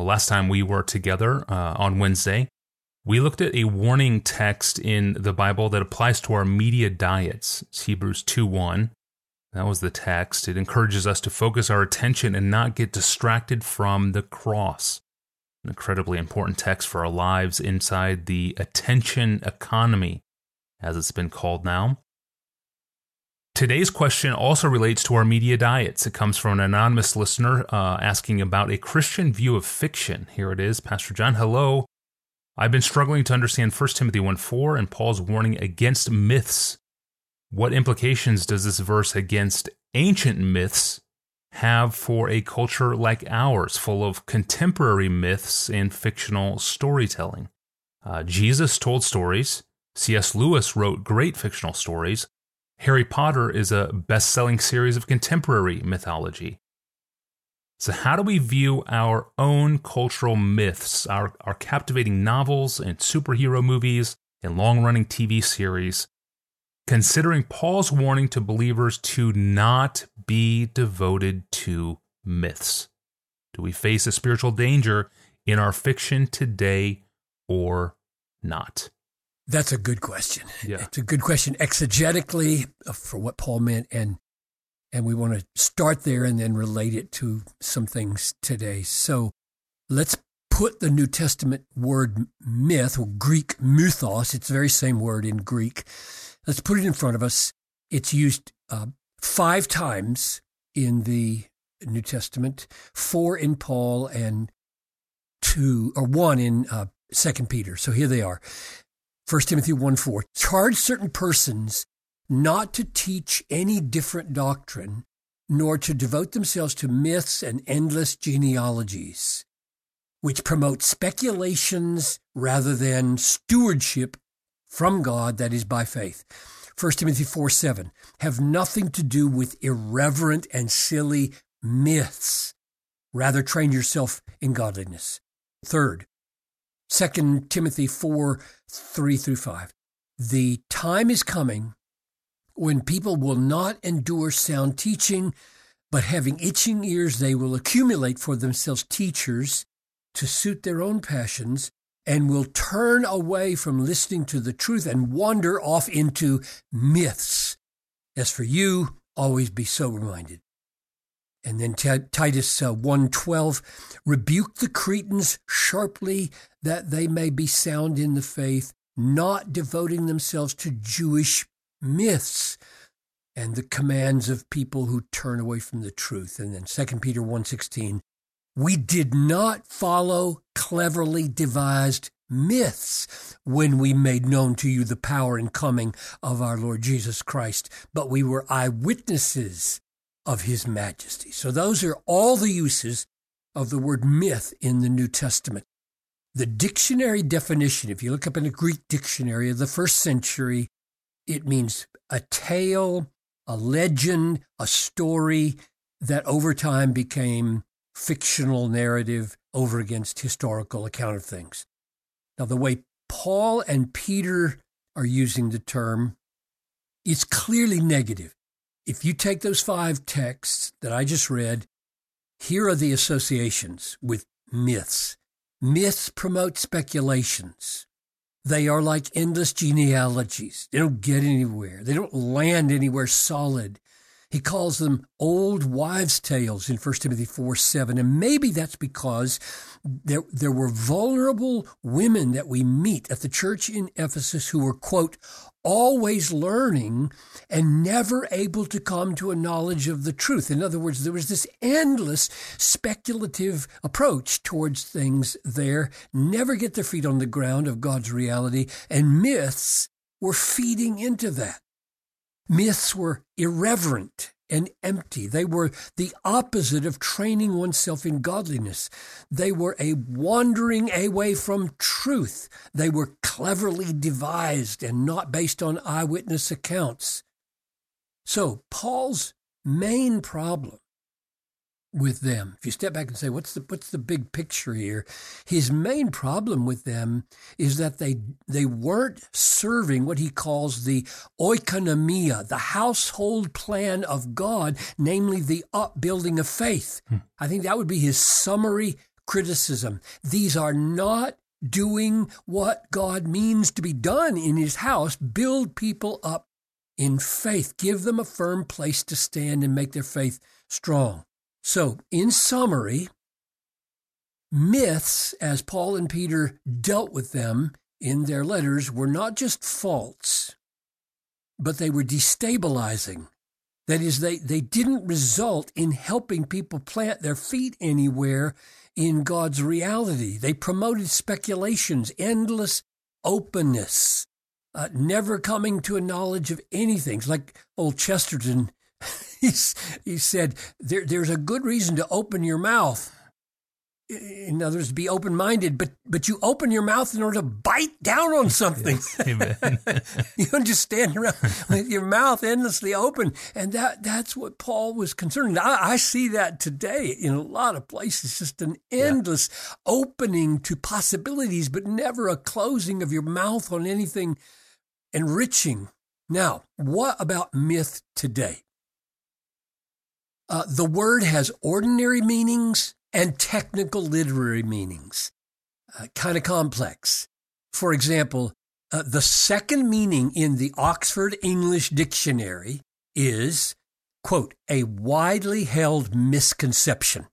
Well, last time we were together uh, on Wednesday, we looked at a warning text in the Bible that applies to our media diets. It's Hebrews 2 1. That was the text. It encourages us to focus our attention and not get distracted from the cross. An incredibly important text for our lives inside the attention economy, as it's been called now. Today's question also relates to our media diets. It comes from an anonymous listener uh, asking about a Christian view of fiction. Here it is Pastor John, hello. I've been struggling to understand 1 Timothy 1 4 and Paul's warning against myths. What implications does this verse against ancient myths have for a culture like ours, full of contemporary myths and fictional storytelling? Uh, Jesus told stories. C.S. Lewis wrote great fictional stories. Harry Potter is a best selling series of contemporary mythology. So, how do we view our own cultural myths, our, our captivating novels and superhero movies and long running TV series, considering Paul's warning to believers to not be devoted to myths? Do we face a spiritual danger in our fiction today or not? That's a good question. Yeah. It's a good question exegetically uh, for what Paul meant and and we want to start there and then relate it to some things today. So let's put the New Testament word myth or Greek mythos, it's the very same word in Greek. Let's put it in front of us. It's used uh, five times in the New Testament, four in Paul and two or one in uh, Second Peter. So here they are. 1 Timothy 1 4. Charge certain persons not to teach any different doctrine, nor to devote themselves to myths and endless genealogies, which promote speculations rather than stewardship from God that is by faith. 1 Timothy 4 7. Have nothing to do with irreverent and silly myths. Rather, train yourself in godliness. Third, 2 Timothy 4 3 through 5. The time is coming when people will not endure sound teaching, but having itching ears, they will accumulate for themselves teachers to suit their own passions and will turn away from listening to the truth and wander off into myths. As for you, always be sober minded. And then Titus uh, 1:12 rebuke the Cretans sharply that they may be sound in the faith not devoting themselves to Jewish myths and the commands of people who turn away from the truth. And then 2 Peter 1:16 we did not follow cleverly devised myths when we made known to you the power and coming of our Lord Jesus Christ but we were eyewitnesses of his majesty. So those are all the uses of the word myth in the New Testament. The dictionary definition, if you look up in a Greek dictionary of the first century, it means a tale, a legend, a story that over time became fictional narrative over against historical account of things. Now, the way Paul and Peter are using the term is clearly negative. If you take those five texts that I just read, here are the associations with myths. Myths promote speculations. They are like endless genealogies. They don't get anywhere. They don't land anywhere solid. He calls them old wives' tales in 1 Timothy 4 7. And maybe that's because there, there were vulnerable women that we meet at the church in Ephesus who were, quote, always learning and never able to come to a knowledge of the truth. In other words, there was this endless speculative approach towards things there, never get their feet on the ground of God's reality, and myths were feeding into that. Myths were irreverent and empty. They were the opposite of training oneself in godliness. They were a wandering away from truth. They were cleverly devised and not based on eyewitness accounts. So, Paul's main problem with them. If you step back and say, what's the what's the big picture here? His main problem with them is that they they weren't serving what he calls the oikonomia, the household plan of God, namely the upbuilding of faith. Hmm. I think that would be his summary criticism. These are not doing what God means to be done in his house. Build people up in faith. Give them a firm place to stand and make their faith strong. So, in summary, myths, as Paul and Peter dealt with them in their letters, were not just false, but they were destabilizing. That is, they, they didn't result in helping people plant their feet anywhere in God's reality. They promoted speculations, endless openness, uh, never coming to a knowledge of anything. Like old Chesterton, he's, he said, there, there's a good reason to open your mouth in other words, be open minded, but but you open your mouth in order to bite down on something. You don't just stand around with your mouth endlessly open, and that that's what Paul was concerned. I, I see that today in a lot of places, just an endless yeah. opening to possibilities, but never a closing of your mouth on anything enriching. Now, what about myth today? Uh, the word has ordinary meanings and technical literary meanings, uh, kind of complex. For example, uh, the second meaning in the Oxford English Dictionary is, quote, a widely held misconception,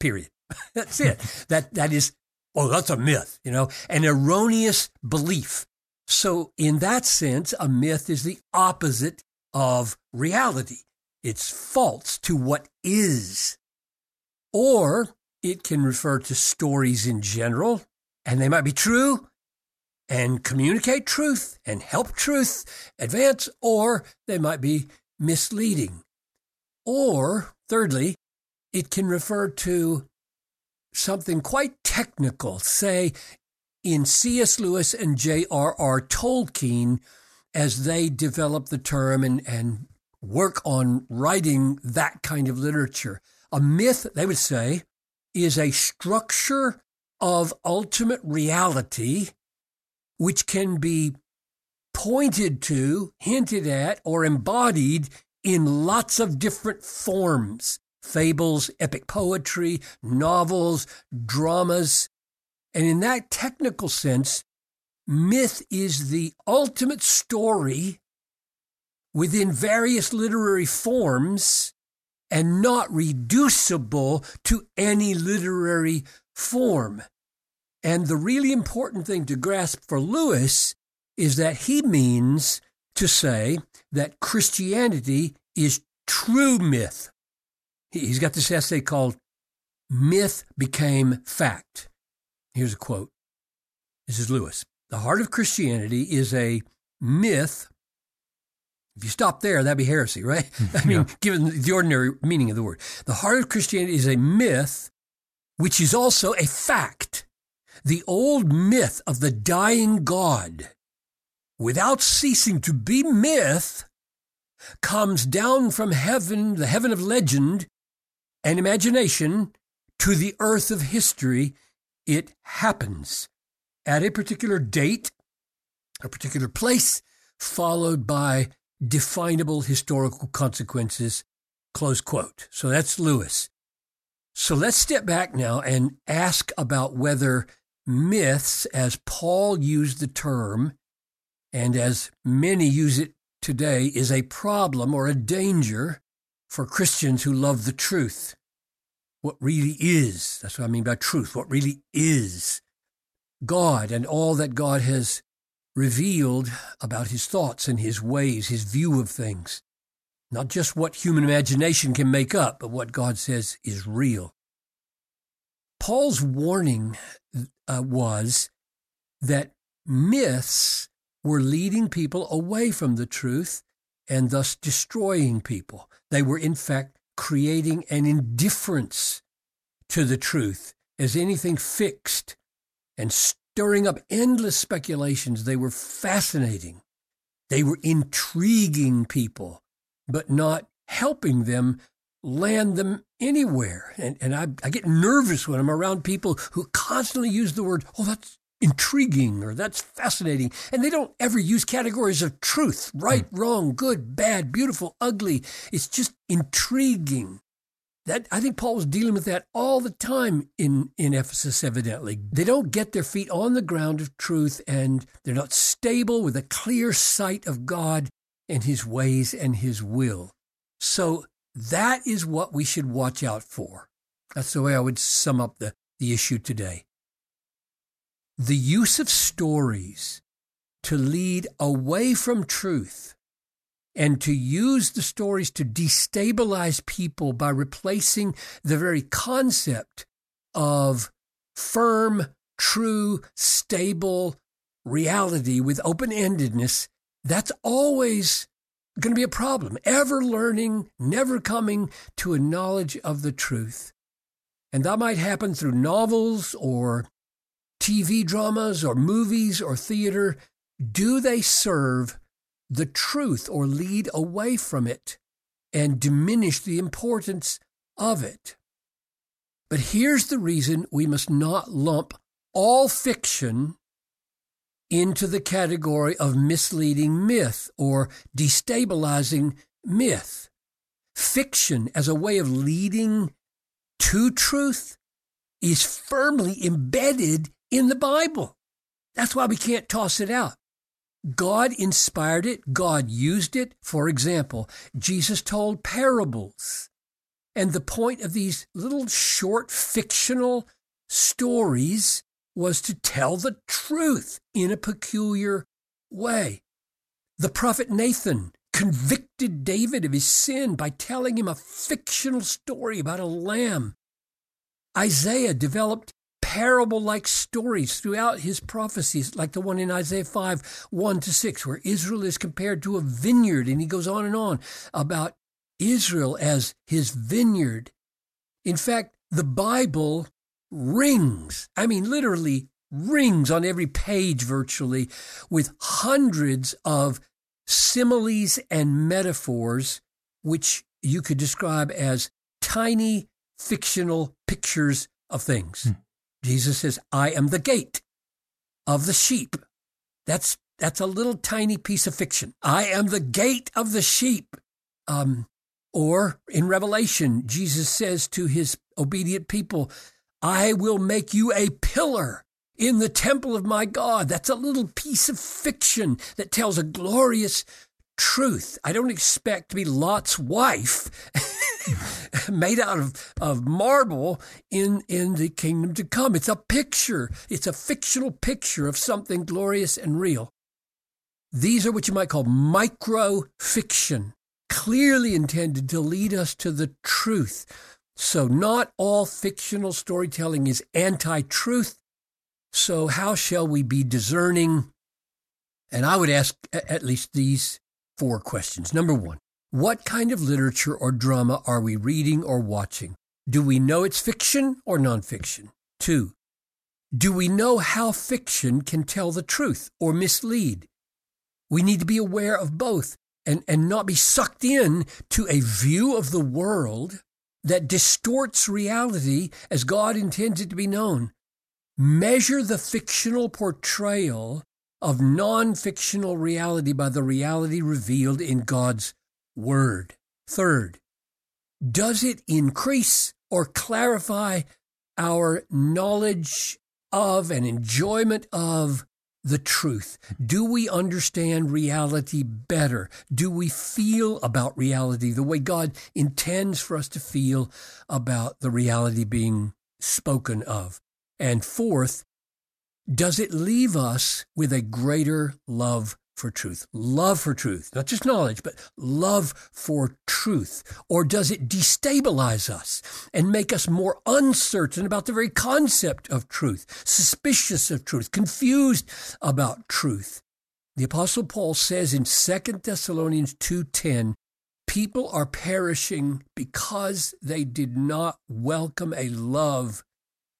period. that's it. that, that is, oh, that's a myth, you know, an erroneous belief. So in that sense, a myth is the opposite of reality. It's false to what is. Or it can refer to stories in general, and they might be true and communicate truth and help truth advance, or they might be misleading. Or, thirdly, it can refer to something quite technical, say in C.S. Lewis and J.R.R. Tolkien, as they develop the term and, and work on writing that kind of literature. A myth, they would say, is a structure of ultimate reality which can be pointed to, hinted at, or embodied in lots of different forms fables, epic poetry, novels, dramas. And in that technical sense, myth is the ultimate story within various literary forms and not reducible to any literary form. And the really important thing to grasp for Lewis is that he means to say that Christianity is true myth. He's got this essay called Myth Became Fact. Here's a quote. This is Lewis. The heart of Christianity is a myth if you stop there, that'd be heresy, right? Hmm. I mean, yeah. given the ordinary meaning of the word. The heart of Christianity is a myth, which is also a fact. The old myth of the dying God, without ceasing to be myth, comes down from heaven, the heaven of legend and imagination, to the earth of history. It happens at a particular date, a particular place, followed by definable historical consequences, close quote. So that's Lewis. So let's step back now and ask about whether myths, as Paul used the term, and as many use it today, is a problem or a danger for Christians who love the truth. What really is, that's what I mean by truth, what really is God and all that God has revealed about his thoughts and his ways, his view of things. Not just what human imagination can make up, but what God says is real. Paul's warning uh, was that myths were leading people away from the truth and thus destroying people. They were, in fact, creating an indifference to the truth as anything fixed and stirring up endless speculations. They were fascinating. They were intriguing people, but not helping them land them anywhere. And, and I, I get nervous when I'm around people who constantly use the word, oh, that's intriguing or that's fascinating. And they don't ever use categories of truth, right, mm. wrong, good, bad, beautiful, ugly. It's just intriguing. That I think Paul was dealing with that all the time in, in Ephesus, evidently. They don't get their feet on the ground of truth and they're not stable with a clear sight of God and his ways and his will. So that is what we should watch out for. That's the way I would sum up the, the issue today. The use of stories to lead away from truth and to use the stories to destabilize people by replacing the very concept of firm, true, stable reality with open endedness, that's always going to be a problem. Ever learning, never coming to a knowledge of the truth. And that might happen through novels or TV dramas or movies or theater. Do they serve the truth or lead away from it and diminish the importance of it? But here's the reason we must not lump all fiction into the category of misleading myth or destabilizing myth. Fiction as a way of leading to truth is firmly embedded in the Bible. That's why we can't toss it out. God inspired it, God used it. For example, Jesus told parables. And the point of these little short fictional stories was to tell the truth in a peculiar way. The prophet Nathan convicted David of his sin by telling him a fictional story about a lamb. Isaiah developed parable like stories throughout his prophecies, like the one in Isaiah 5 1 to 6, where Israel is compared to a vineyard, and he goes on and on about Israel as his vineyard. In fact, the Bible rings. I mean, literally rings on every page virtually with hundreds of similes and metaphors, which you could describe as tiny fictional pictures of things. Hmm. Jesus says, I am the gate of the sheep. That's, that's a little tiny piece of fiction. I am the gate of the sheep. Um, or in Revelation, Jesus says to his obedient people, I will make you a pillar in the temple of my God. That's a little piece of fiction that tells a glorious truth. I don't expect to be Lot's wife made out of, of marble in, in the kingdom to come. It's a picture. It's a fictional picture of something glorious and real. These are what you might call micro fiction, clearly intended to lead us to the truth so, not all fictional storytelling is anti truth. So, how shall we be discerning? And I would ask at least these four questions. Number one, what kind of literature or drama are we reading or watching? Do we know it's fiction or nonfiction? Two, do we know how fiction can tell the truth or mislead? We need to be aware of both and, and not be sucked in to a view of the world that distorts reality as God intends it to be known. Measure the fictional portrayal of non fictional reality by the reality revealed in God's Word. Third, does it increase or clarify our knowledge of and enjoyment of the truth? Do we understand reality better? Do we feel about reality the way God intends for us to feel about the reality being spoken of? And fourth, does it leave us with a greater love for truth, love for truth, not just knowledge, but love for truth? Or does it destabilize us and make us more uncertain about the very concept of truth, suspicious of truth, confused about truth? The apostle Paul says in 2 Thessalonians 2:10, people are perishing because they did not welcome a love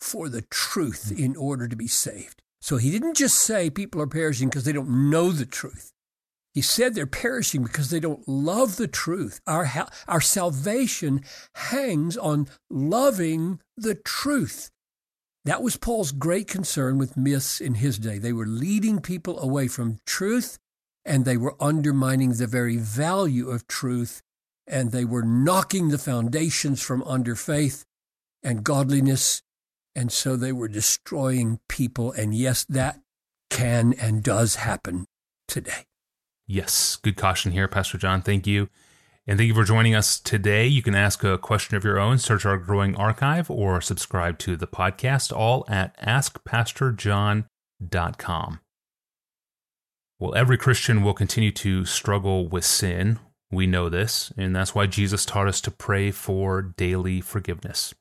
for the truth in order to be saved. So he didn't just say people are perishing because they don't know the truth. He said they're perishing because they don't love the truth. Our, our salvation hangs on loving the truth. That was Paul's great concern with myths in his day. They were leading people away from truth and they were undermining the very value of truth and they were knocking the foundations from under faith and godliness. And so they were destroying people. And yes, that can and does happen today. Yes, good caution here, Pastor John. Thank you. And thank you for joining us today. You can ask a question of your own, search our growing archive, or subscribe to the podcast, all at askpastorjohn.com. Well, every Christian will continue to struggle with sin. We know this, and that's why Jesus taught us to pray for daily forgiveness.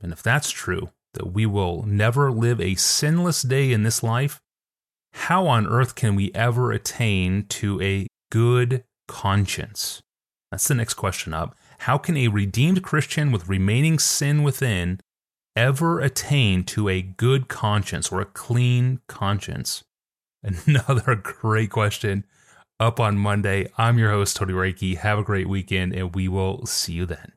And if that's true, that we will never live a sinless day in this life, how on earth can we ever attain to a good conscience? That's the next question up. How can a redeemed Christian with remaining sin within ever attain to a good conscience or a clean conscience? Another great question up on Monday. I'm your host, Tony Reinke. Have a great weekend, and we will see you then.